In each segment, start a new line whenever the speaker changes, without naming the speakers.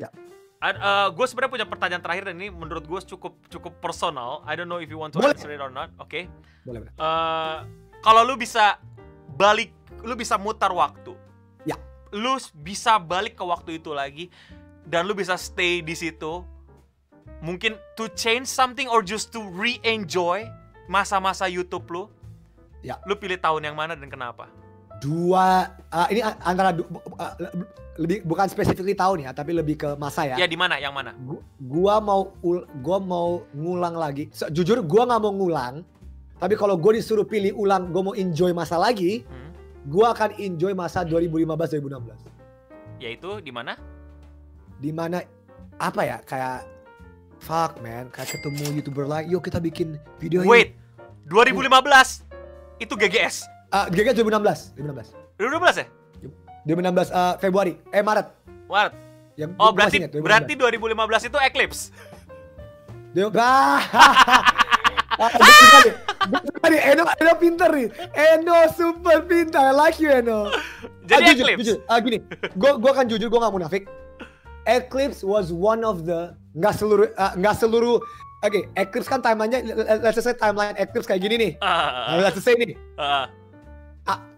Ya.
Uh, gue sebenarnya punya pertanyaan terakhir dan ini menurut gue cukup cukup personal. I don't know if you want to
Boleh.
answer it or not. Oke.
Boleh, boleh.
Eh, kalau lu bisa balik, lu bisa mutar waktu.
Ya.
Lu bisa balik ke waktu itu lagi dan lu bisa stay di situ. Mungkin to change something or just to re-enjoy masa-masa YouTube lu.
Ya.
Lu pilih tahun yang mana dan kenapa?
Dua, uh, ini antara du- uh, le- lebih bukan spesifik tahun ya, tapi lebih ke masa ya.
Ya di mana? Yang mana?
Gu- Gua mau ul- gua mau ngulang lagi. Se- Jujur gua nggak mau ngulang. Tapi kalau gue disuruh pilih ulang, gue mau enjoy masa lagi,
Hmm.
gua akan enjoy masa 2015-2016.
Yaitu di mana?
Di mana apa ya kayak fuck man, kayak ketemu youtuber lain, yuk kita bikin video.
Wait, 2015 itu GGS.
Uh, GG 2016, 2016.
2012 ya?
2016 uh, Februari, eh Maret.
Maret.
Yang
Oh berarti
ingat, 2016.
berarti 2015 itu Eclipse.
Dia ah, ah. Eno, Eno pinter nih. Eno super pintar. I like you Eno.
Jadi
Ah, jujur,
Eclipse.
jujur. Ah, gini, gue gua akan jujur, gue gak munafik. Eclipse was one of the nggak seluruh ah, nggak seluruh Oke, Eclipse kan timelinenya, let's just say timeline Eclipse kayak gini nih.
Ah,
Nah, let's say nih, a-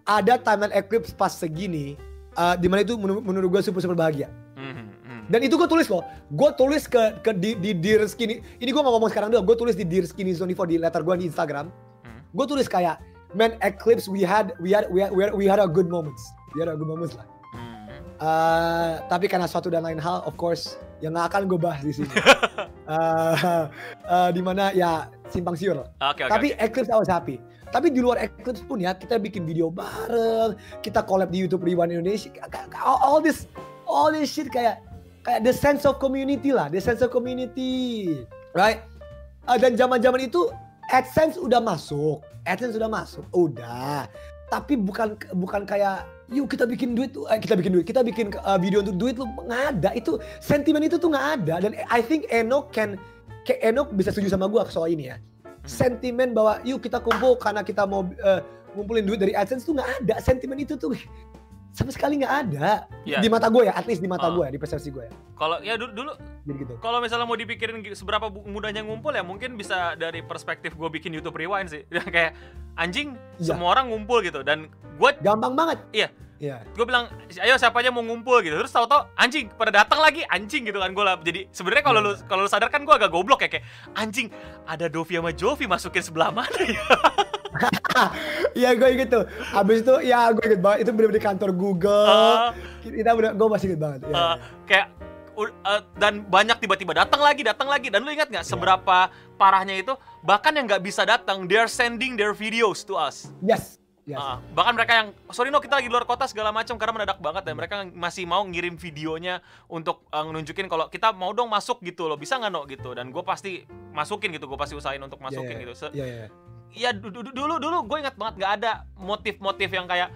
ada timeline Eclipse pas segini, uh, di mana itu menurut, menurut gue super super bahagia.
mhm, mhm.
Dan itu gue tulis loh, gue tulis ke, ke di, di Dear Skinny, ini gue gak ngomong sekarang doang, gue tulis di Dear Skinny Zone for di letter gue di Instagram.
Hmm.
Gue tulis kayak, man Eclipse we had we had we had, we had, we had a good moments, we had a good moments lah.
Mhm.
Uh, tapi karena suatu dan lain hal, of course, yang gak akan gue bahas di sini. uh, uh, di mana ya simpang siur.
Oke oke.
Tapi
oke.
Eclipse I was happy. Tapi di luar Eclipse pun ya kita bikin video bareng, kita collab di YouTube Rewind Indonesia, all, this all this shit kayak kayak the sense of community lah, the sense of community, right? Uh, dan zaman-zaman itu AdSense udah masuk, AdSense udah masuk, udah. Tapi bukan bukan kayak yuk kita bikin duit eh, kita bikin duit, kita bikin uh, video untuk duit lu nggak ada. Itu sentimen itu tuh nggak ada. Dan I think Eno can, kayak Eno bisa setuju sama gua soal ini ya sentimen bahwa yuk kita kumpul karena kita mau eh, ngumpulin duit dari AdSense tuh nggak ada sentimen itu tuh sama sekali nggak ada
Iya.
di mata gue ya at least di mata
Ah.
gue ya di persepsi gue ya
Kalau ya dulu, dulu
gitu
kalau misalnya mau dipikirin seberapa mudahnya ngumpul ya mungkin bisa dari perspektif gue bikin YouTube Rewind sih. Kayak anjing
Iya.
semua orang ngumpul gitu dan gue
gampang banget
Iya.
Iya.
Gue bilang ayo siapa aja mau ngumpul gitu. Terus tahu-tahu anjing pada datang lagi anjing gitu kan gue lah jadi sebenarnya kalau lu
Iya.
kalau lu sadar kan gue agak goblok ya kayak anjing ada Dovi sama Jovi masukin sebelah mana ya?
Iya gue inget tuh. Abis itu ya gue inget banget itu bener-bener di kantor Google.
Ah,
kita bener gue masih inget banget Iya,
eh, kayak u- eh, dan banyak tiba-tiba datang lagi datang lagi. Dan lu ingat nggak seberapa parahnya itu? Bahkan yang nggak bisa datang they are sending their videos to us.
Yes yes.
Ah, bahkan mereka yang sorry no kita lagi di luar kota segala macam karena mendadak banget dan mereka masih mau ngirim videonya untuk uh, nunjukin kalau kita mau dong masuk gitu loh. Bisa nggak no gitu? Dan gue pasti masukin gitu gue pasti usahain untuk masukin
iya.
gitu. Se-
iya iya
ya du- du- dulu dulu gue ingat banget nggak ada motif-motif yang kayak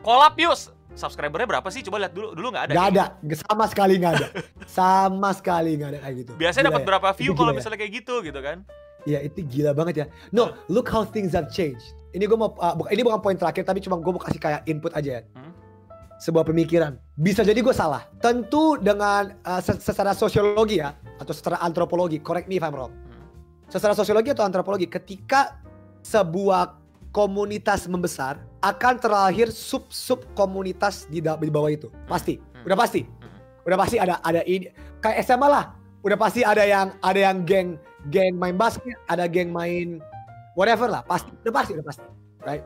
collab yuk subscribernya berapa sih? Coba lihat dulu. Dulu nggak ada
nggak ada. sama sekali nggak ada. Sama sekali nggak ada kayak gitu.
Gitu. biasanya dapat
ya.
berapa view kalau
ya.
misalnya kayak gitu gitu kan
Iya itu gila banget ya. No, look how things have changed. Ini gue mau, uh, buka- ini bukan poin terakhir, tapi cuma gue mau kasih kayak input aja ya.
Hmm.
Sebuah pemikiran. Bisa jadi gue salah. Tentu dengan uh, se- secara sosiologi ya, atau secara antropologi. Correct me if I'm wrong.
Hmm.
Secara sosiologi atau antropologi, ketika sebuah komunitas membesar akan terlahir sub-sub komunitas di, di bawah itu. Pasti,
Hmm.
udah pasti.
Hmm.
Udah pasti ada ada ini kayak SMA lah. Udah pasti ada yang ada yang geng geng main basket, ada geng main whatever lah. Pasti, udah pasti, udah pasti. Right?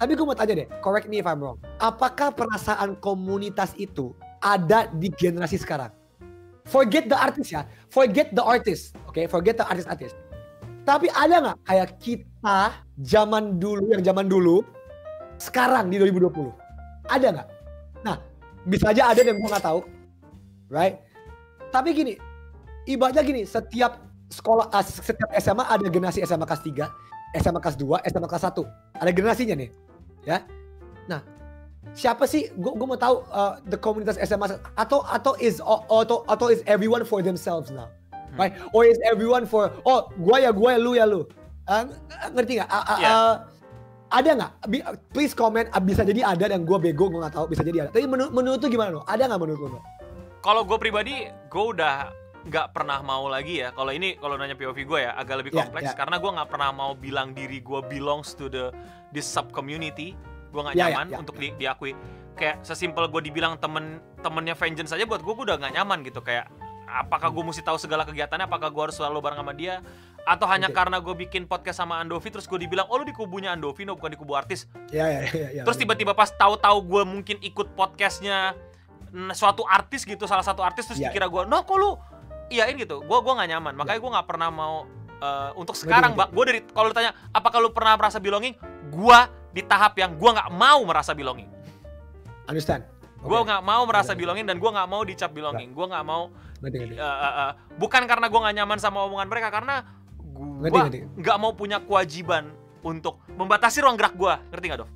Tapi gue mau tanya deh, correct me if I'm wrong. Apakah perasaan komunitas itu ada di generasi sekarang? Forget the artist ya, forget the artist, oke? Forget the artist-artist. Tapi ada nggak kayak kita zaman dulu, yang zaman dulu, sekarang di 2020? Ada nggak? Nah, bisa aja ada dan gue nggak tahu, right? Tapi gini, ibaratnya gini, setiap sekolah, ah, setiap SMA ada generasi SMA kelas 3, SMA kelas 2, SMA kelas 1. Ada generasinya nih, ya. Nah, siapa sih? Gue mau tahu uh, the komunitas SMA atau atau is atau atau is everyone for themselves now,
Hmm.
right? Or is everyone for oh gua ya gua ya lu ya lu. Ng- ngerti nggak? Ah, ah,
Iya.
ah, ada nggak? Please comment. Ah, Bisa jadi ada dan gue bego gue nggak tahu. Bisa jadi ada. Tapi menurut menurut tuh gimana lo? Ada nggak menurut lo?
kalau gue pribadi gue udah nggak pernah mau lagi ya. Kalau ini kalau nanya POV gue ya agak lebih
Ya,
kompleks.
ya.
karena gue nggak pernah mau bilang diri gue belongs to the this sub community gue nggak
Ya, ya,
nyaman
ya,
untuk di- diakui. Kayak sesimpel gue dibilang temen temennya vengeance saja buat gue gue udah nggak nyaman gitu. Kayak apakah gue mesti tahu segala kegiatannya? Apakah gue harus selalu bareng sama dia? Atau hanya
Oke.
karena gue bikin podcast sama Andovi terus gue dibilang oh lu di kubunya Andovi no bukan di kubu artis.
Ya ya ya. ya.
Terus tiba-tiba pas tahu-tahu gue mungkin ikut podcastnya suatu artis gitu salah satu artis terus
Iya.
dikira gue no kok lu iyain gitu. Gue gua nggak nyaman. Makanya gue nggak pernah mau eh, untuk sekarang mbak. Gue dari kalau lu tanya apakah lu pernah merasa belonging? Gue di tahap yang gue nggak mau merasa belonging.
Understand?
gue
Oke.
nggak mau merasa belonging dan gue nggak mau dicap belonging. Gue nggak mau eh, eh, eh, bukan karena gue nggak nyaman sama omongan mereka karena gue nggak mau punya kewajiban untuk membatasi ruang gerak gue ngerti nggak Dov?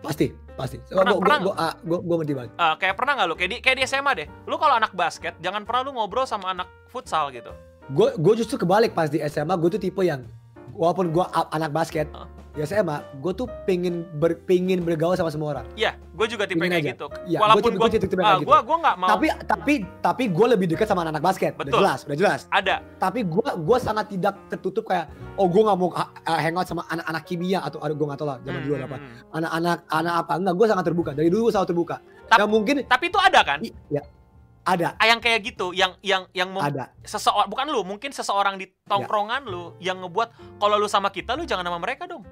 Pasti pasti.
Pernah-
Gue
pernah
gue gue gue ngerti banget.
Eh, kayak pernah nggak lu? Kayak di kayak di SMA deh. Lu kalau anak basket jangan pernah lu ngobrol sama anak futsal gitu.
Gue gue justru kebalik pas di SMA gue tuh tipe yang walaupun gue anak basket
Hah?
di SMA gue tuh pengen ber, pengen bergaul sama semua orang.
Iya, gue juga tipe kayak
aja.
gitu.
Iya,
Walaupun gue,
tipe kayak gitu.
gue gue nggak mau.
Tapi tapi tapi gue lebih dekat sama anak basket.
Betul.
Udah jelas, udah jelas.
ada,
Tapi gue gue sangat tidak tertutup kayak oh gue nggak mau uh, uh, hangout sama anak-anak kimia atau aduh gue nggak tahu lah zaman dulu ada apa.
Hmm, hmm, hmm.
Anak-anak anak apa enggak gue sangat terbuka dari dulu gue selalu terbuka. Yang mungkin
Tapi itu ada kan?
i- ya ada
Ah, Yang kayak gitu, yang yang yang
ada
seseorang bukan lu, mungkin seseorang di tongkrongan lu yang ngebuat kalau lu sama kita lu jangan sama mereka dong.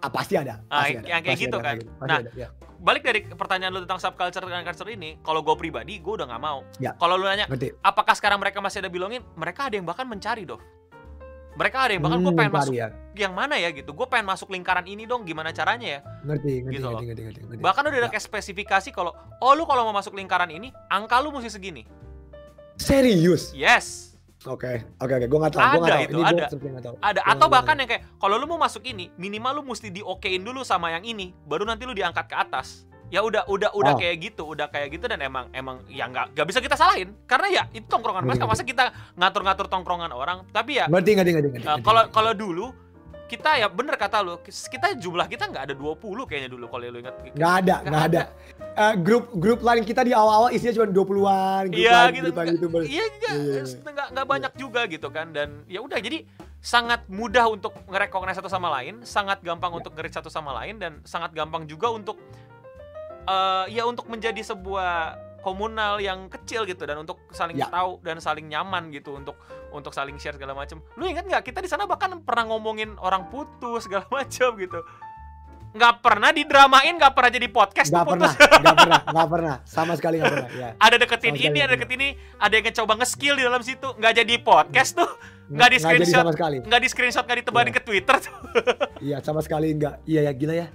Ah, pasti ada.
Ah,
Pasti
yang-
ada,
yang kayak
pasti
gitu
ada,
kan.
pasti
Nah,
ada, ya.
Balik dari pertanyaan lu tentang subculture dan culture ini, kalau gue pribadi gue udah nggak mau.
Ya.
Kalau lu nanya
ngerti.
apakah sekarang mereka masih ada bilongin, mereka ada yang bahkan mencari dong. Mereka ada yang bahkan gue
Hmm,
pengen
mencari
masuk
ya.
yang mana ya gitu. Gue pengen masuk lingkaran ini dong, gimana caranya ya?
Ngerti, ngerti,
Gitu
ngerti, ngerti, ngerti, ngerti.
Bahkan udah ada
Ya.
kayak spesifikasi kalau oh lu kalau mau masuk lingkaran ini, angka lu mesti segini.
Serius?
Yes.
Oke, oke, oke. Gue nggak tahu. Gue
Ada
nggak tahu.
itu,
Ini
ada.
gue nggak tahu.
Ada
Gua
atau
nggak
bahkan yang kayak kalau lu mau masuk ini, minimal lu mesti diokein dulu sama yang ini, baru nanti lu diangkat ke atas. Ya udah udah udah
Oh.
kayak gitu, udah kayak gitu dan emang emang ya nggak nggak bisa kita salahin karena ya itu tongkrongan basket masa kita ngatur-ngatur tongkrongan orang. Tapi ya
Ngerti, ngerti, ngerti,
eh,
ngerti.
kalau kalau dulu kita ya bener kata lu, kita jumlah kita nggak ada 20 kayaknya dulu kalau lu ingat.
Nggak ada,
Nggak
nggak ada. Eh, grup grup lain kita di awal-awal isinya cuma 20-an. Grup
Iya
lain,
gitu.
grup lain.
Iya juga
Iya, iya,
nggak nggak banyak juga gitu kan dan ya udah jadi sangat mudah untuk ngerekognize satu sama lain, sangat gampang
Ya.
untuk ngerit satu sama lain dan sangat gampang juga untuk eh ya untuk menjadi sebuah komunal yang kecil gitu dan untuk saling
Ya.
tahu dan saling nyaman gitu untuk untuk saling share segala macam. Lu ingat nggak kita di sana bahkan pernah ngomongin orang putus segala macam gitu. Nggak pernah didramain, nggak pernah jadi podcast
Nggak
tuh
pernah,
putus.
nggak pernah, nggak pernah. Sama sekali nggak pernah. Ya.
ada deketin
Sama
ini, ada deketin ini, ada yang coba nge-skill di dalam situ, nggak jadi podcast tuh, Nggak di screenshot.
sama sekali.
nggak di screenshot, nggak ditebarin
Iya.
ke Twitter tuh.
Iya, sama sekali nggak. Iya ya, gila ya.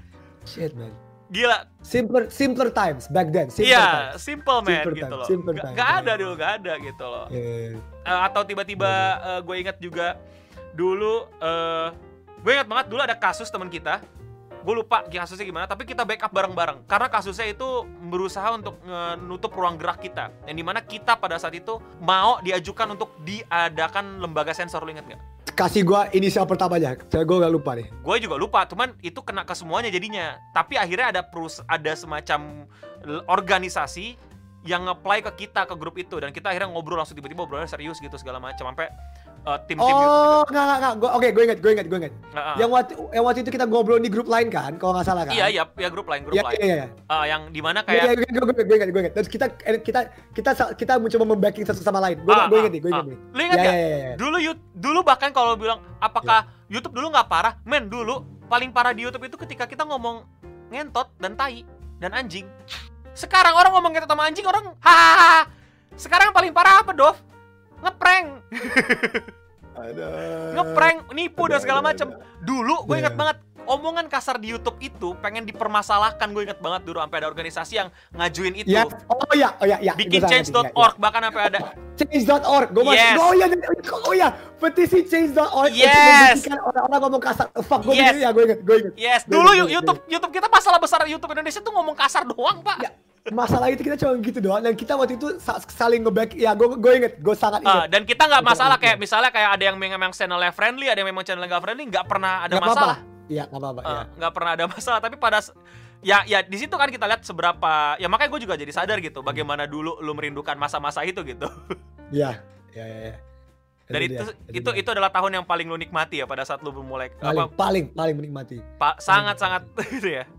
Shit man.
Gila,
Simpler, simpler times back then. Simpler
iya,
times.
simple man
Simple
gitu
time,
loh.
simple
Nggak
time,
nggak
iya,
ada
iya.
dulu, nggak ada gitu loh.
Eh,
Eh, atau tiba-tiba eh, gue ingat juga dulu, eh gue ingat banget dulu ada kasus teman kita. Gue lupa kasusnya gimana, tapi kita backup bareng-bareng. Karena kasusnya itu berusaha untuk menutup ruang gerak kita. Yang di mana kita pada saat itu mau diajukan untuk diadakan lembaga sensor, lu inget nggak?
kasih gua inisial pertama aja. Saya gua nggak lupa nih.
gue juga lupa cuman itu kena ke semuanya jadinya tapi akhirnya ada perus ada semacam organisasi yang nge-apply ke kita ke grup itu dan kita akhirnya ngobrol langsung tiba-tiba ngobrolnya serius gitu segala macam sampai uh, tim-tim
Oh, nggak nggak nggak. Gua- Oke, gue inget, gue inget, gue inget.
juga. Nah, uh,
Yang waktu, yang waktu itu kita ngobrol di grup lain kan, kalau nggak salah kan?
iya iya ya grup lain grup
Iya,
lain
iya, iya.
Uh, yang di mana
Iya,
kayak
iya, gue gue gue gue inget, gue inget. Terus kita eh, kita kita kita mencoba membacking satu sama lain. Gue gue
ah,
inget nih, gue
ah.
inget nih.
lu ingat
Iya,
gak
iya, iya, iya.
dulu dulu bahkan kalau bilang apakah YouTube dulu nggak parah men dulu paling parah di YouTube itu ketika kita ngomong ngentot dan tai dan anjing sekarang orang ngomong ngentot sama anjing orang hahaha sekarang paling parah apa Dov ngeprank
Aduh.
ngeprank nipu dan segala macem dulu gue inget
Iya.
banget omongan kasar di YouTube itu pengen dipermasalahkan gue inget banget dulu sampai ada organisasi yang ngajuin itu
Ya, oh ya, oh ya, ya.
bikin change.org bahkan sampai ada.
Change.org. Gue masih,
Yes.
oh ya, oh ya, petisi change.org. untuk
Yes.
membuktikan Orang-orang ngomong kasar. Fuck, gue
Yes.
ya, gue inget, gue inget.
yes dulu YouTube YouTube kita masalah besar YouTube Indonesia tuh ngomong kasar doang pak
Ya, Masalah itu kita cuma gitu doang. Dan kita waktu itu sa- saling nge-back. Ya, gue gue inget, gue sangat
Ah,
inget.
dan kita nggak masalah kayak misalnya kayak ada yang memang channelnya friendly, ada yang memang channelnya nggak friendly, nggak pernah ada
apa-apa.
masalah.
Iya, nggak apa-apa.
Ah,
iya.
nggak pernah ada masalah. Tapi pada ya ya di situ kan kita lihat seberapa ya makanya gue juga jadi sadar gitu bagaimana dulu lu merindukan masa-masa itu gitu
Iya, iya, iya. iya.
dan itu
dia,
itu
dia.
itu adalah tahun yang paling lu nikmati ya pada saat lu memulai
paling
apa
paling paling menikmati.
pa- sangat sangat gitu ya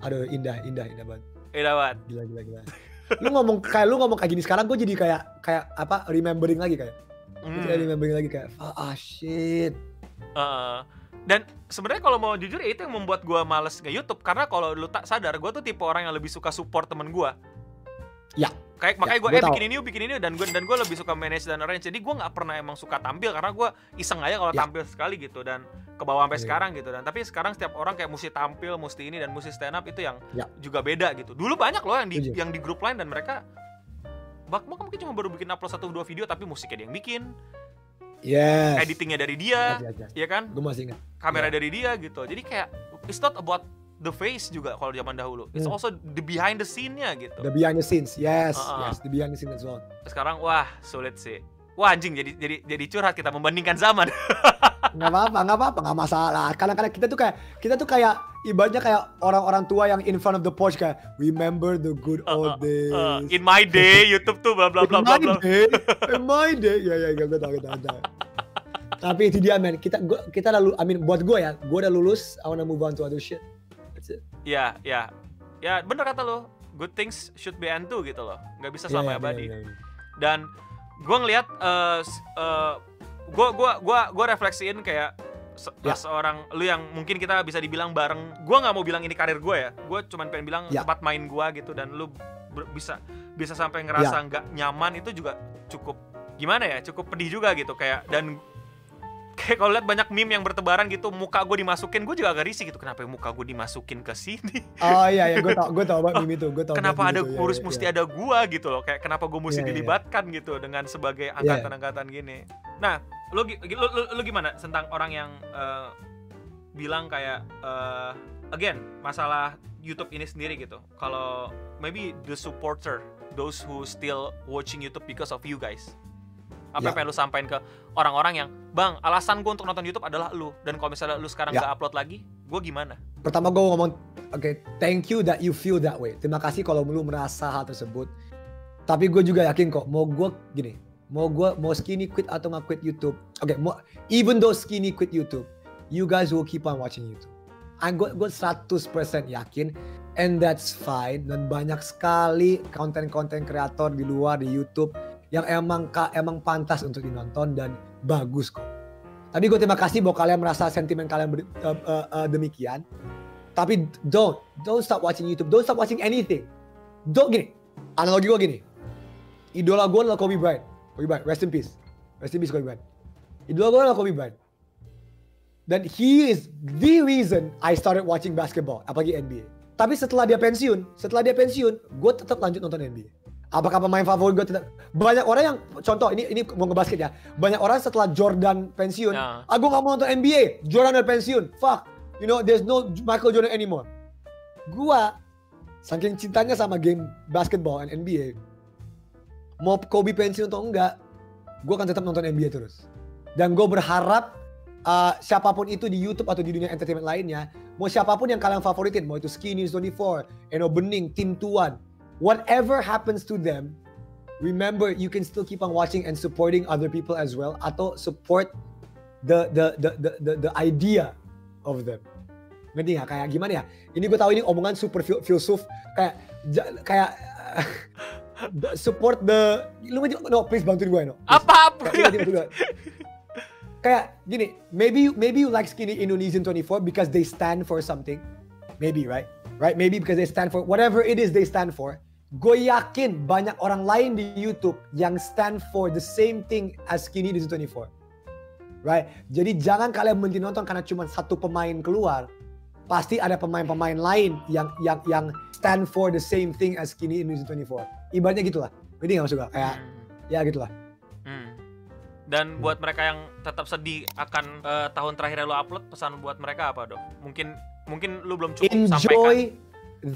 Aduh, indah, indah, indah banget.
Eh dapat
Gila, gila, gila. lu ngomong kayak lu ngomong kayak gini sekarang gue jadi kayak kayak apa remembering lagi kayak. Gue
Hmm.
kayak remembering lagi kayak ah shit.
Heeh. dan sebenarnya kalau mau jujur ya itu yang membuat gua males ke YouTube karena kalau lu tak sadar gua tuh tipe orang yang lebih suka support temen gua
Ya.
Kayak makanya
Ya,
gue
gua
eh
tahu.
bikin ini yuk bikin ini yuk. dan gue dan gue lebih suka manage dan arrange jadi gue nggak pernah emang suka tampil karena gue iseng aja kalau
Ya.
tampil sekali gitu dan ke bawah sampai
Iya.
sekarang gitu dan tapi sekarang setiap orang kayak mesti tampil mesti ini dan mesti stand up itu yang
Ya.
juga beda gitu dulu banyak loh yang di
Setuju.
yang di grup lain dan mereka bak bak mungkin cuma baru bikin upload satu dua video tapi musiknya dia yang bikin
Yes.
editingnya dari dia ya kan
Gue masih ingat.
kamera
Iya.
dari dia gitu jadi kayak it's not about the face juga kalau zaman dahulu it's
Hmm.
also the behind the scene-nya gitu
The behind the scenes. Yes,
Uh-uh.
yes, the behind the scenes as well.
sekarang wah sulit sih wah anjing jadi jadi jadi curhat kita membandingkan zaman
nggak apa-apa, nggak apa-apa, nggak masalah. Kadang-kadang kita tuh kayak kita tuh kayak ibaratnya kayak orang-orang tua yang in front of the porch kayak remember the good
Uh,
old days.
Uh, in my day YouTube tuh bla bla bla
in
bla
my
bla
day, in my day, ya ya tahu gue tahu. gue tahu. Tapi itu dia men, kita gua, kita lalu, I mean buat gue ya, gue udah lulus, I wanna move on to other shit.
Ya ya ya bener kata lo good things should be end too gitu loh nggak bisa
Iya,
selama
iya,
abadi
bener, bener.
dan gue ngelihat eh s- eh, gua gua gua gua refleksiin kayak se-
Ya.
seorang lu yang mungkin kita bisa dibilang bareng gua nggak mau bilang ini karir gue ya gue cuman pengen bilang
Ya.
tempat main gua gitu dan lu bisa bisa sampai ngerasa
Ya.
nggak nyaman itu juga cukup gimana ya cukup pedih juga gitu kayak dan kayak kalau lihat banyak meme yang bertebaran gitu muka gue dimasukin gue juga agak risih gitu kenapa muka gue dimasukin ke sini
Oh iya ya, gue tau, gue tau banget meme itu, gue tau.
kenapa ada
banget meme itu, iya, iya,
mesti
iya.
ada gua gitu loh kayak kenapa gua mesti
Iya, iya, iya.
dilibatkan gitu dengan sebagai angkatan-angkatan gini nah lu, gi- lu, lu, lu gimana tentang orang yang eh, bilang kayak eh, again masalah YouTube ini sendiri gitu kalau maybe the supporter those who still watching YouTube because of you guys apa
Ya.
yang pengen lu sampaikan ke orang-orang yang bang alasan gua untuk nonton YouTube adalah lu. Dan kalau misalnya lu sekarang
Ya.
nggak upload lagi gua gimana?
Pertama gue ngomong oke thank you that you feel that way. Terima kasih kalau lu merasa hal tersebut. Tapi gue juga yakin kok mau gue gini mau gue mau skinny quit atau nggak quit YouTube oke mau even though skinny quit YouTube you guys will keep on watching YouTube. I'm gue gue 100% yakin and that's fine. Dan banyak sekali konten-konten kreator di luar di YouTube yang emang emang pantas untuk dinonton dan bagus kok tapi gue terima kasih bahwa kalian merasa sentimen kalian ber- uh, uh, uh, demikian. Tapi don't, don't stop watching YouTube. Don't stop watching anything. Don't gini. Analogi gue gini. Idola gue adalah Kobe Bryant. Kobe Bryant, rest in peace. Rest in peace Kobe Bryant. Idola gue adalah Kobe Bryant. Dan he is the reason I started watching basketball, apalagi NBA. Tapi setelah dia pensiun, setelah dia pensiun, gue tetap lanjut nonton NBA. Apakah pemain favorit gue tetap banyak orang yang contoh ini ini mau ngebasket ya. Banyak orang setelah Jordan pensiun
Ya.
ah gue gak mau nonton NBA Jordan udah pensiun. Fuck you know there's no Michael Jordan anymore. Gua saking cintanya sama game basketball and NBA mau Kobe pensiun atau enggak gue akan tetap nonton NBA terus. Dan gue berharap uh, siapa pun itu di YouTube atau di dunia entertainment lainnya mau siapa pun yang kalian favoritin mau itu Skinny 24 Eno Bening Tim Tuan whatever happens to them remember you can still keep on watching and supporting other people as well. Atau support the the the the the, the idea of them. Ngerti nggak? Kayak gimana ya? Ini gue tahu ini omongan super fil- filsuf. Kayak kayak support the lu no please bantuin gue no. Please.
apa apa?
Kayak, lu ngerti maksud gue? kayak gini maybe you- maybe you like skinny Indonesian 24 because they stand for something. Maybe right? Right? Maybe because they stand for whatever it is they stand for gue yakin banyak orang lain di YouTube yang stand for the same thing as skinny Indonesian 24 right jadi jangan kalian berhenti nonton karena cuma satu pemain keluar pasti ada pemain-pemain lain yang yang yang stand for the same thing as skinny Indonesian 24 ibaratnya gitulah jadi nggak gue kayak
Hmm.
ya gitulah
Hmm. Dan buat mereka yang tetap sedih akan eh, tahun terakhir lo upload, pesan buat mereka apa dok? Mungkin mungkin lu belum cukup sampaikan.
enjoy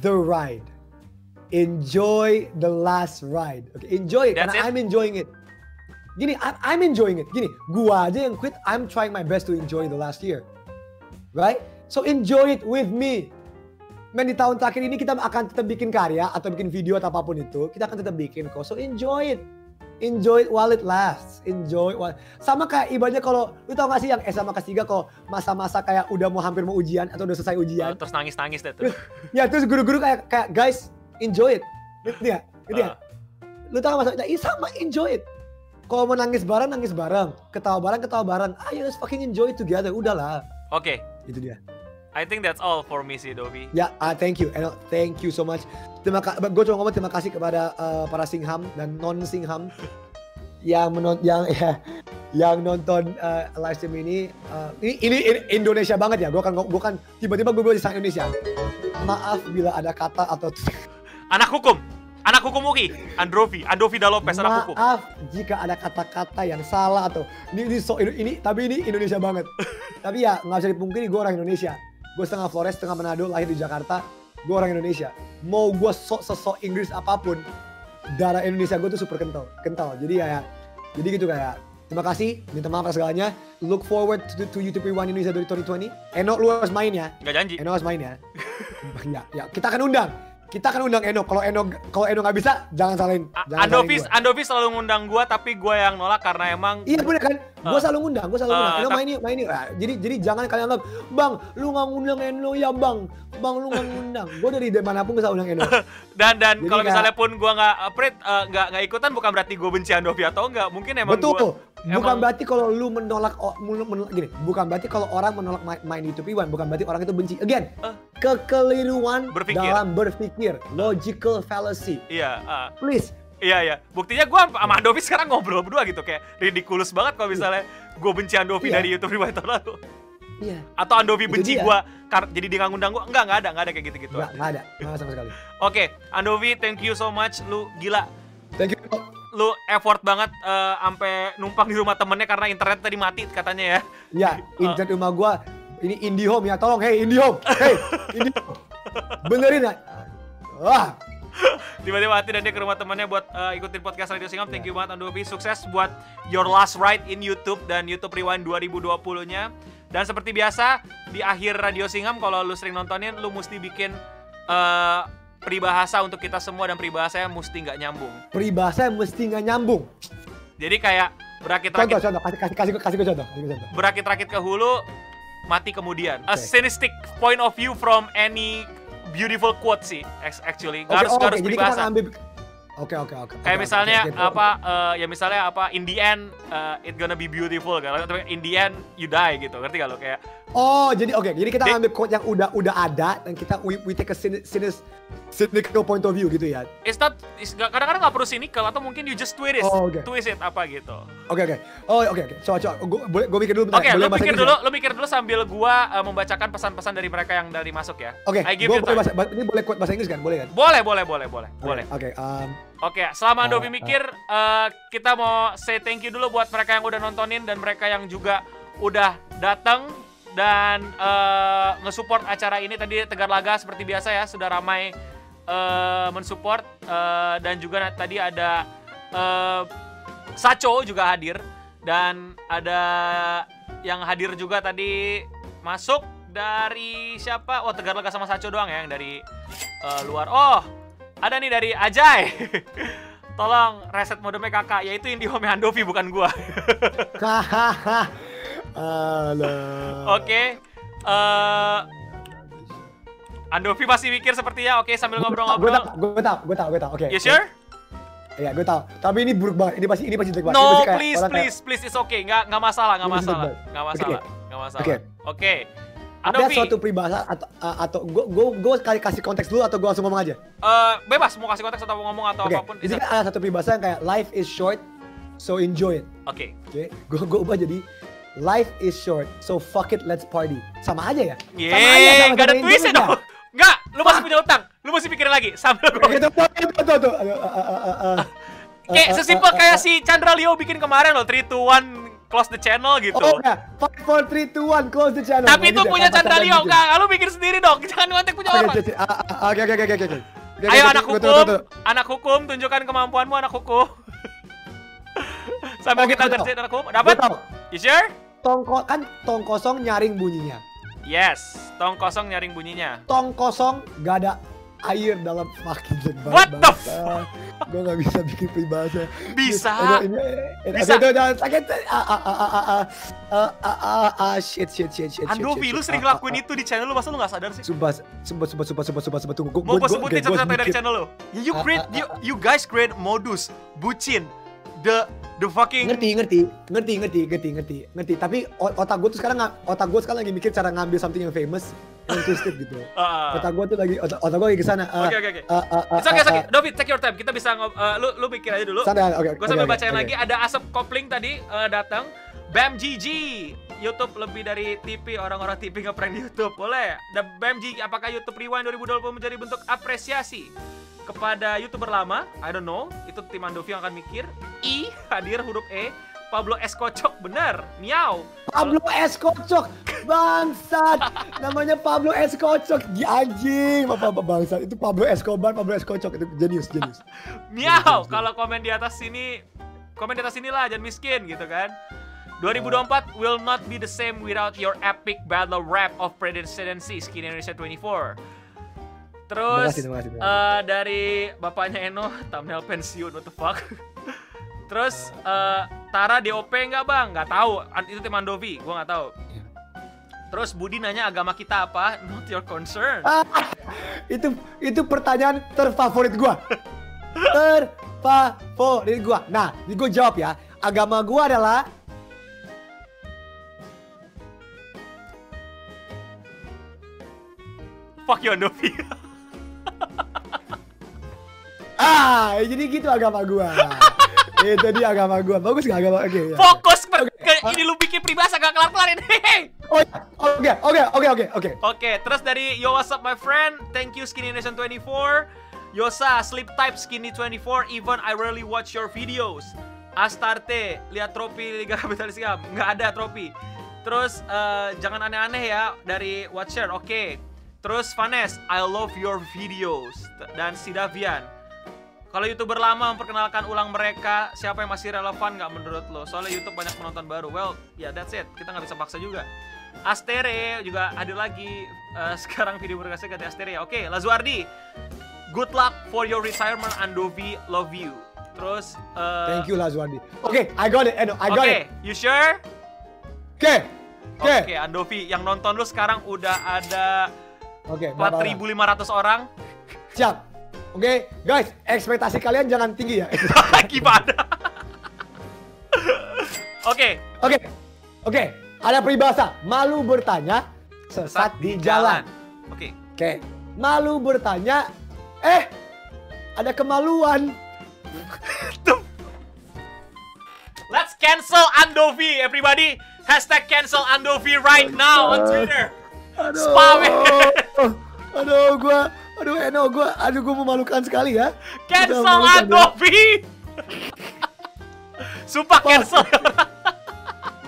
the ride. Enjoy the last ride. Okay, enjoy it.
That's
Karena
it?
I'm enjoying it. Gini, I'm enjoying it. Gini, gua aja yang quit. I'm trying my best to enjoy the last year. Right? So enjoy it with me. Men di tahun terakhir ini kita akan tetap bikin karya atau bikin video atau apa pun itu, kita akan tetap bikin kok. So enjoy it. Enjoy it while it lasts. Enjoy it while... Sama kayak ibaratnya kalau, lu tau gak sih yang SMA kelas 3 kok masa-masa kayak udah mau hampir mau ujian atau udah selesai ujian.
terus nangis-nangis deh tuh.
ya terus guru-guru kayak, kayak guys, enjoy it. Gitu ya? Gitu ya? Lu gak masa, nah, sama enjoy it. Kalau mau nangis bareng, nangis bareng. Ketawa bareng, ketawa bareng. Ayo let's fucking enjoy it together. Udahlah.
Oke,
Itu dia.
I think that's all for me sih Dovi.
Ya, ah, thank you. Eno, thank you so much. Terima kasih. Gue cuma ngomong terima kasih kepada eh, para Singham dan non Singham yang menon yang ya, yang nonton eh, live stream ini. Eh, ini, ini ini Indonesia banget ya. Gue kan gue kan tiba-tiba gue bilang sang Indonesia. Maaf bila ada kata atau
Anak hukum, anak hukum UI, Androvi, Andovi Lopez anak hukum.
maaf jika ada kata-kata yang salah atau ini ini, so, ini, ini tapi ini Indonesia banget. tapi ya nggak bisa dipungkiri gue orang Indonesia. Gue setengah Flores, setengah Manado, lahir di Jakarta. Gue orang Indonesia. Mau gue sok sesok Inggris apa pun, darah Indonesia gue tuh super kental, kental. Jadi ya, ya jadi gitu kayak terima kasih, minta maaf atas segalanya. Look forward to, to YouTube Rewind Indonesia dari 2020. Eno lu harus main ya.
Nggak janji.
Eno harus main ya. ya, ya kita akan undang. Kita akan undang Eno. Kalau Eno kalau Eno nggak bisa, jangan salahin.
A-
Jangan
Andovi,
salahin gua.
Andovi selalu ngundang gua tapi gua yang nolak karena emang
Iya bener kan? Gue
Ah.
selalu ngundang, gue selalu
Ah,
ngundang. Eno
tap-
main yuk, main yuk. Nah, jadi jadi jangan kalian anggap, bang, lu nggak ngundang Eno ya bang, bang lu nggak ngundang. Gue dari mana pun bisa undang Eno.
dan dan kalau misalnya pun gua nggak uh, Prit, uh, nggak nggak ikutan bukan berarti gua benci Andovi atau enggak. Mungkin emang
Betul.
gua
bukan
emang-
berarti kalau lu menolak, menolak, gini, bukan berarti kalau orang menolak main, main YouTube Iwan, bukan berarti orang itu benci. Again,
Eh.
kekeliruan
Berpikir.
dalam berpikir, logical fallacy.
Iya, uh,
Please,
iya iya. Buktinya gua sama Andovi sekarang ngobrol berdua gitu kayak ridiculous banget kalau misalnya gua benci Andovi
Iya.
dari YouTube Rewind tahun lalu.
iya,
Atau Andovi benci kar- jadi dia nggak ngundang gua. Enggak, enggak ada, enggak ada kayak gitu-gitu.
nggak nggak ada, nggak ada sama sekali.
Oke, Andovi, thank you so much. Lu gila.
Thank you.
Lu effort banget sampai numpang di rumah temennya karena internet tadi mati katanya ya.
Ya, internet rumah gua ini IndiHome ya, tolong, hey IndiHome, hey IndiHome, benerin ya. Wah,
Tiba-tiba mati dan dia ke rumah temannya buat eh, ikutin podcast Radio Singam. Thank you banget Andovi. Sukses buat your last ride in YouTube dan YouTube Rewind 2020-nya. Dan seperti biasa di akhir Radio Singam kalau lu sering nontonin lu mesti bikin eh, peribahasa untuk kita semua dan peribahasanya mesti nggak nyambung.
peribahasa mesti nggak nyambung.
Jadi kayak
Contoh,
berakit-rakit
contoh, kasih kasih kasih kasih gue contoh, kasih gue contoh.
berakit-rakit ke hulu mati kemudian. A cynistic point of view from any beautiful quote sih actually.
Oke,
Nggak harus
oh, oke,
harus
jadi kita
peribahasa.
ngambil. Oke, oke, oke.
Kayak misalnya
oke, oke.
apa eh, ya misalnya apa in the end eh, it gonna be beautiful kan. Tapi in the end you die gitu. Ngerti gak lo kayak
Oh, jadi oke, jadi kita ngambil quote yang udah udah ada dan kita we, we take a cyni- cynis, cynical point of view gitu ya.
it's not it's kadang-kadang nggak perlu cynical atau mungkin you just twist it.
Oh, oke.
Twist it apa gitu.
Oke, oke. Oh, oke, oke. Coba, coba. Gue boleh gue mikir dulu bentar.
Oke,
bahasa
pikir
Inggris
dulu,
ya?
lu pikir dulu sambil gua eh, membacakan pesan-pesan dari mereka yang dari masuk ya.
Oke,
I give
gue
you time.
bahasa, ba- ini boleh quote bahasa Inggris kan? Boleh kan?
Boleh, boleh, boleh, boleh, boleh.
Oke, um,
Oke, selama
Uh,
Andovi mikir, eh, kita mau say thank you dulu buat mereka yang udah nontonin dan mereka yang juga udah datang dan eh, nge-support acara ini tadi Tegar Laga seperti biasa ya sudah ramai eh, mensupport eh, dan juga tadi ada eh, Sacho juga hadir dan ada yang hadir juga tadi masuk dari siapa? Oh Tegar Laga sama Sacho doang ya yang dari eh, luar. Oh ada nih dari Ajay. Tolong reset modemnya kakak, yaitu Indihome Handovi bukan gua.
hahaha. Alah.
Oke. eh Andovi masih mikir sepertinya. Oke, sambil
Gue
ngobrol-ngobrol.
tau, gue tau, gue tau, gue tau. Oke.
You sure?
Iya, gue tau. Tapi ini buruk banget. Ini pasti, ini pasti jelek banget.
No, please,
kayak-
please, please, it's okay. Nggak, nggak masalah, nggak masalah, nggak masalah, nggak masalah.
Oke.
Oke.
Ada
Andovi,
suatu peribahasa atau uh, atau gue gue gue kali kasih konteks dulu atau gue langsung ngomong aja.
eh, bebas mau kasih konteks atau mau ngomong atau
Oke. apa
pun. Jadi
kan ada satu peribahasa yang kayak life is short, so enjoy it.
Oke.
Oke, gue gue ubah jadi life is short, so fuck it, let's party. Sama aja ya? Sama aja, sama-
nggak ada twistnya
enjoy
dong. Nggak, lu masih punya utang. Lu masih pikirin lagi sambil gua
Oke, tuh, tuh, tuh, uh, uh, uh, uh.
Kayak
Uh, uh,
sesimpel
uh,
kayak
uh,
si Chandra Leo bikin kemarin loh, 3 2 1 close the channel gitu.
Oh ya, 5, 4, 3, 2, 1, close the channel.
Tapi itu punya
gitu.
enggak, lu bikin sendiri dong. Jangan ngontek punya orang.
oke, ah, ah, oke, oke, oke, oke,
Ayo anak hukum, anak hukum, tunjukkan kemampuanmu anak hukum. Sambil kita kerjain anak hukum, dapat? You sure?
tong kan tong kosong nyaring bunyinya.
Yes, tong kosong nyaring bunyinya.
Tong kosong, gak ada air dalam fucking jembatan.
What the fuck?
Gue gak bisa bikin peribahasa.
Bisa.
Bisa.
bisa.
Aduh, aduh, sakit. Ah ah ah, ah, ah, ah, shit, shit, shit, shit.
Andovi, lu sering ngelakuin itu di channel lu, masa lu gak sadar sih?
Sumpah, sumpah, sumpah, sumpah, sumpah, sumpah, sumpah. Tunggu, gue,
Mau gue sebutin satu-satu dari channel lu. You create, you, you guys create modus, bucin, the the fucking
ngerti ngerti ngerti ngerti ngerti ngerti ngerti tapi otak gue tuh sekarang otak gue sekarang lagi mikir cara ngambil something yang famous yang twisted gitu.
Ah.
Otak gue tuh lagi, otak, otak gue lagi ke sana. Ah,
Oke oke oke.
ah,
It's okay, it's okay. Dovi, take your time. Kita bisa ngob eh, lu lu pikir aja dulu.
Santai, oke.
Gue
oke,
sambil
oke,
bacain
oke.
lagi ada asap kopling tadi eh, datang. Bam GG YouTube lebih dari TV orang-orang TV ngeprank di YouTube boleh. Dan Bam GG apakah YouTube Rewind 2020 menjadi bentuk apresiasi kepada youtuber lama? I don't know. Itu tim Andovi yang akan mikir. I hadir huruf E. Pablo S Kocok bener. Miau.
Pablo S. Kocok, bangsat. Namanya Pablo S. Kocok, anjing. Apa apa bangsat? Itu Pablo Escobar, Pablo S. Kocok itu jenius, jenius.
Miau. Kalau komen di atas sini, komen di atas sinilah jangan miskin gitu kan. 2024 will not be the same without your epic battle rap of presidency Skin Indonesia 24. Terus
Terima kasih, terima kasih, terima
eh, dari bapaknya Eno thumbnail pensiun what the fuck. Terus eh, Tara DOP nggak bang? Nggak tahu. Itu tim Andovi, gua nggak tahu.
Iya.
Terus Budi nanya agama kita apa? Not your concern.
Ah, itu itu pertanyaan terfavorit gua. Terfavorit gua. Nah, ini gua jawab ya. Agama gua adalah
Fuck you Andovi.
ah, jadi gitu agama gua. itu dia agama gua. Bagus gak agama? Oke. ya.
Fokus ke- ini lu bikin peribahasa gak kelar-kelar ini.
Oh, iya. Oke, oke, oke, oke, oke.
Oke, terus dari Yo what's up my friend? Thank you Skinny Nation 24. Yosa, sleep type Skinny 24. Even I rarely watch your videos. Astarte, lihat trofi Liga Kapitalis Gam. Nggak ada trofi. Terus eh, jangan aneh-aneh ya dari Watcher. Oke. Terus Vanes, I love your videos. Dan Sidavian. Kalau youtuber lama memperkenalkan ulang mereka, siapa yang masih relevan nggak menurut lo? Soalnya YouTube banyak penonton baru. Well, ya that's it. Kita nggak bisa paksa juga. Astere juga hadir lagi. Eh, sekarang video berkasih ganti Astere. Oke, Lazuardi. Good luck for your retirement, Andovi. Love you. Terus, eh,
Thank you lah Zuandi. Oke, I got it. Eno, I
Oke,
got it.
you sure?
Oke. Oke.
Oke, Andovi, yang nonton lu sekarang udah ada
Oke, orang?
4.500 orang.
Siap. Oke, guys, ekspektasi kalian jangan tinggi ya.
Gimana? Oke,
Oke, oke. Ada peribahasa. Malu bertanya, sesat di jalan.
Oke.
Oke. Malu bertanya, eh, ada kemaluan.
Let's cancel Andovi, everybody. Hashtag cancel Andovi right now on Twitter.
Aduh.
Spam.
Aduh, gua, aduh Eno, gua, aduh gua memalukan sekali ya.
Cancel
ya.
Andovi. Sumpah
Fuck.
cancel.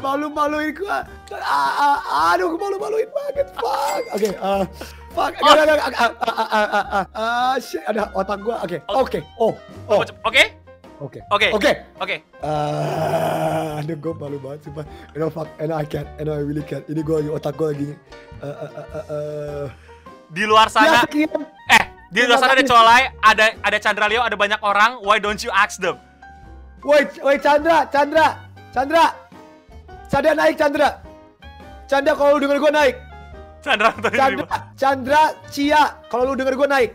Malu-maluin. Ah, ah, aduh, gua malu-maluin banget. Fuck. Oke, ah, fuck.
Oh.
Ada, ada, ada, ah, ah, ah, ah, ah, ah, ah, otak gua. Oke, oke. Oh, oh,
Oke?
oke.
Oke.
Oke.
Oke.
Ah, aduh gue malu banget sumpah. Know, fuck, and I can't, and I really can't. Ini gue lagi otak gue lagi. Uh, uh, uh, uh, uh.
Di luar
Ya
sana
sekian.
eh di luar sana ada. Colai, ada ada Chandra Leo, ada banyak orang. Why don't you ask them?
Woi, woi Chandra, Chandra, Chandra. Chandra naik Chandra. Chandra kalau lu denger gue naik.
Chandra
Chandra. Chandra Cia kalau lu denger gue naik.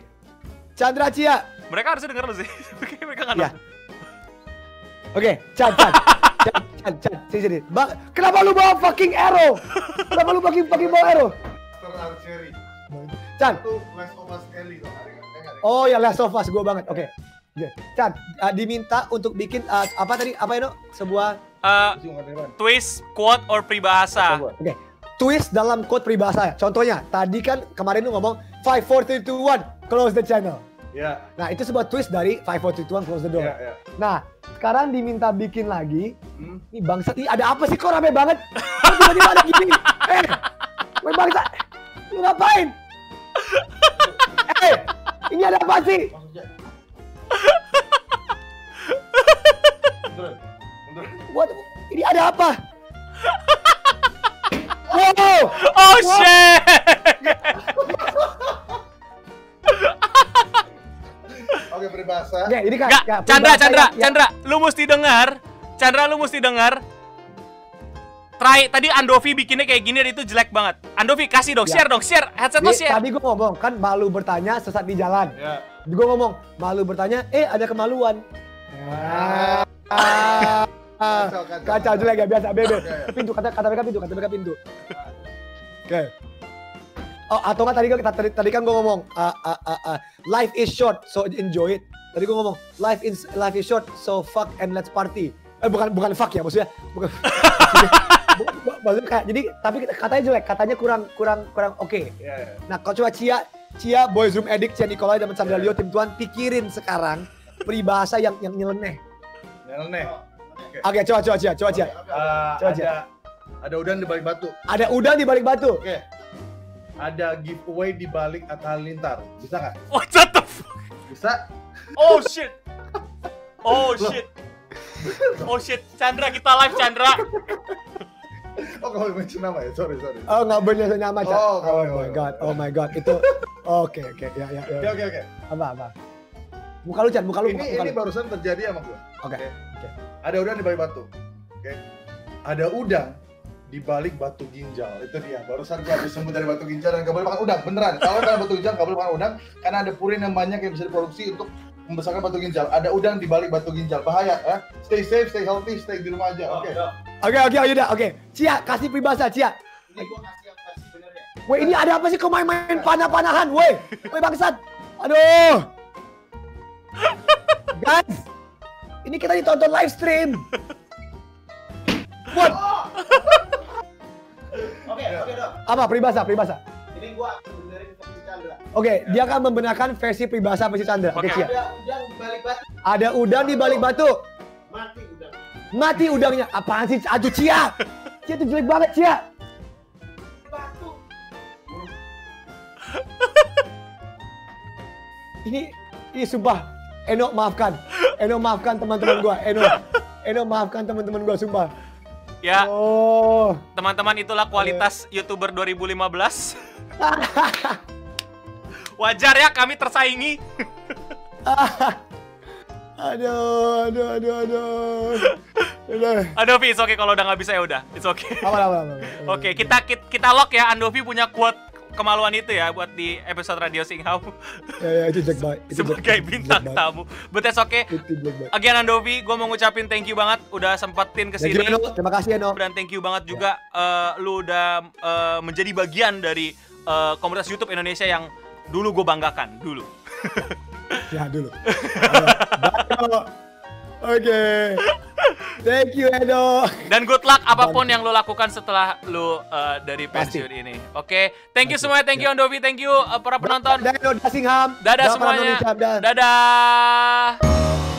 Chandra Cia.
Mereka harusnya denger lu sih. Oke, mereka nggak
Ya. Oke, Chan, Chan. Chan, Chan, Chan, sini sini. Ba kenapa lu bawa fucking arrow? Kenapa lu fucking fucking bawa arrow?
Archery
Chan,
Last of Us Ellie.
Oh ya Last of Us gue banget. Oke. Oke. Chan, uh, diminta untuk bikin uh, apa tadi? Apa itu? Sebuah
Eh,
orderan.
twist, quote, or peribahasa.
Oke. Twist dalam code peribahasa ya. Contohnya, tadi kan kemarin lu ngomong 5 4 3 2 1 close the channel.
Ya,
Nah, itu sebuah twist dari 5 4 3 2 1 close the door.
ya, ya.
Nah, sekarang diminta bikin lagi.
Hmm.
Ini bangsat, ini ada apa sih kok rame banget? Kok tiba-tiba ada gini? Eh, woi bangsat, lu ngapain? Eh, ini ada apa sih? What? Ini ada apa? Wow.
Oh shit.
Oke, peribahasa.
Oke, ini kan ya,
Chandra, Chandra,
yang-
Chandra, lu mesti dengar. Chandra, lu mesti dengar. Try tadi Andovi bikinnya kayak gini itu jelek banget. Andovi kasih dong,
Ya.
share dong, share. Headset lu
Di-
share.
Tadi gue ngomong kan malu bertanya sesat di jalan.
Ya.
Gue ngomong malu bertanya, eh ada kemaluan. Ah, ah,
Kacau, kacau.
kacau jelek ya biasa bebe.
Oke.
Pintu kata kata mereka pintu kata mereka pintu. Oke. Oh atau nggak tadi kan tadi, tadi kan gue ngomong ah, ah, ah, ah, life is short so enjoy it. Tadi gue ngomong life is life is short so fuck and let's party. Eh bukan bukan fuck ya maksudnya. Bukan. Bu- bu- maksudnya kayak jadi tapi katanya jelek, katanya kurang kurang kurang oke.
Ya, ya.
Nah, kalau coba Cia, Cia, Boys Room Addict, Cia Nikolai, dan Chandra Leo, tim Tuan, pikirin sekarang peribahasa yang yang nyeleneh.
Nyeleneh.
Oke, coba, coba, Cia, coba, Cia.
Ah,
Coba,
ada ada udang di balik batu.
Ada udang di balik batu.
Oke. Ada giveaway di balik Atta Halilintar. Bisa nggak?
What the fuck?
Bisa?
Oh shit. Oh shit. Oh shit, Chandra kita live Chandra.
Oh, kalau mention nama ya? Sorry, sorry.
Oh, nggak bener nama, Cia.
Oh,
Oh,
oke,
my
oke,
God,
oke.
oh my God. Itu, oke, oke, ya, ya,
Oke,
ya.
oke, oke.
Apa, apa? Muka lu, Chan, muka lu,
Ini
muka, muka
ini
lu.
barusan terjadi sama gue.
Oke,
Oke.
oke.
Ada udang di balik batu. Oke. Ada udang di balik batu ginjal. Itu dia. Barusan gue habis sembuh dari batu ginjal dan gak boleh makan udang. Beneran. Kalau kalian batu ginjal gak boleh makan udang karena ada purin yang banyak yang bisa diproduksi untuk membesarkan batu ginjal. Ada udang di balik batu ginjal. Bahaya ya. Stay safe, stay healthy, stay di rumah aja. Oke.
Oke, oke, oke, udah, oke. Cia, kasih peribahasa, Cia.
Ini gue kasih yang kasih benernya.
Weh, ini ada apa sih kau main-main panah-panahan, weh? Weh, bangsat. Aduh. Guys, ini kita ditonton live stream. What?
Oke, oke dong.
Apa peribahasa, peribahasa?
Ini gua
Oke, dia akan membenarkan versi peribahasa versi Chandra. Oke,
Oke.
Cia.
Ada udang di balik batu,
Ada udang di balik batu.
mati udang.
Mati udangnya. Apaan sih? Aduh, Cia. Cia itu jelek banget, Cia.
Batu.
Ini, ini sumpah. Eno maafkan. Eno maafkan teman-teman gua. Eno. Eno maafkan teman-teman gua, sumpah.
Ya,
Oh.
teman-teman itulah kualitas YouTuber 2015. Wajar ya kami tersaingi.
Aduh, aduh, aduh, aduh. Aduh.
Andovi, it's okay kalau udah nggak bisa ya udah. It's okay.
Apa, apa, apa, apa.
Oke, kita, kita kita lock ya Andovi punya quote kemaluan itu ya buat di episode Radio Singham
Ya, ya, itu. Itu jelek-
sebagai bintang
banget.
tamu. But that's okay. Again Andovi, gue mau ngucapin thank you banget udah sempetin
Thank you,
ke
sini. Terima kasih, Eno.
dan thank you banget juga eh, lu udah eh, menjadi bagian dari eh, komunitas YouTube Indonesia yang dulu gue banggakan dulu.
Ya, dulu. Oke. Thank you, Edo.
Dan good luck apa pun yang lu lakukan setelah lu eh, dari
Pasti.
pensiun ini. Oke, thank you
Pasti.
semuanya, thank you Andovi, thank you eh, para penonton.
Edo Dasingham.
Dadah semuanya. Dadah.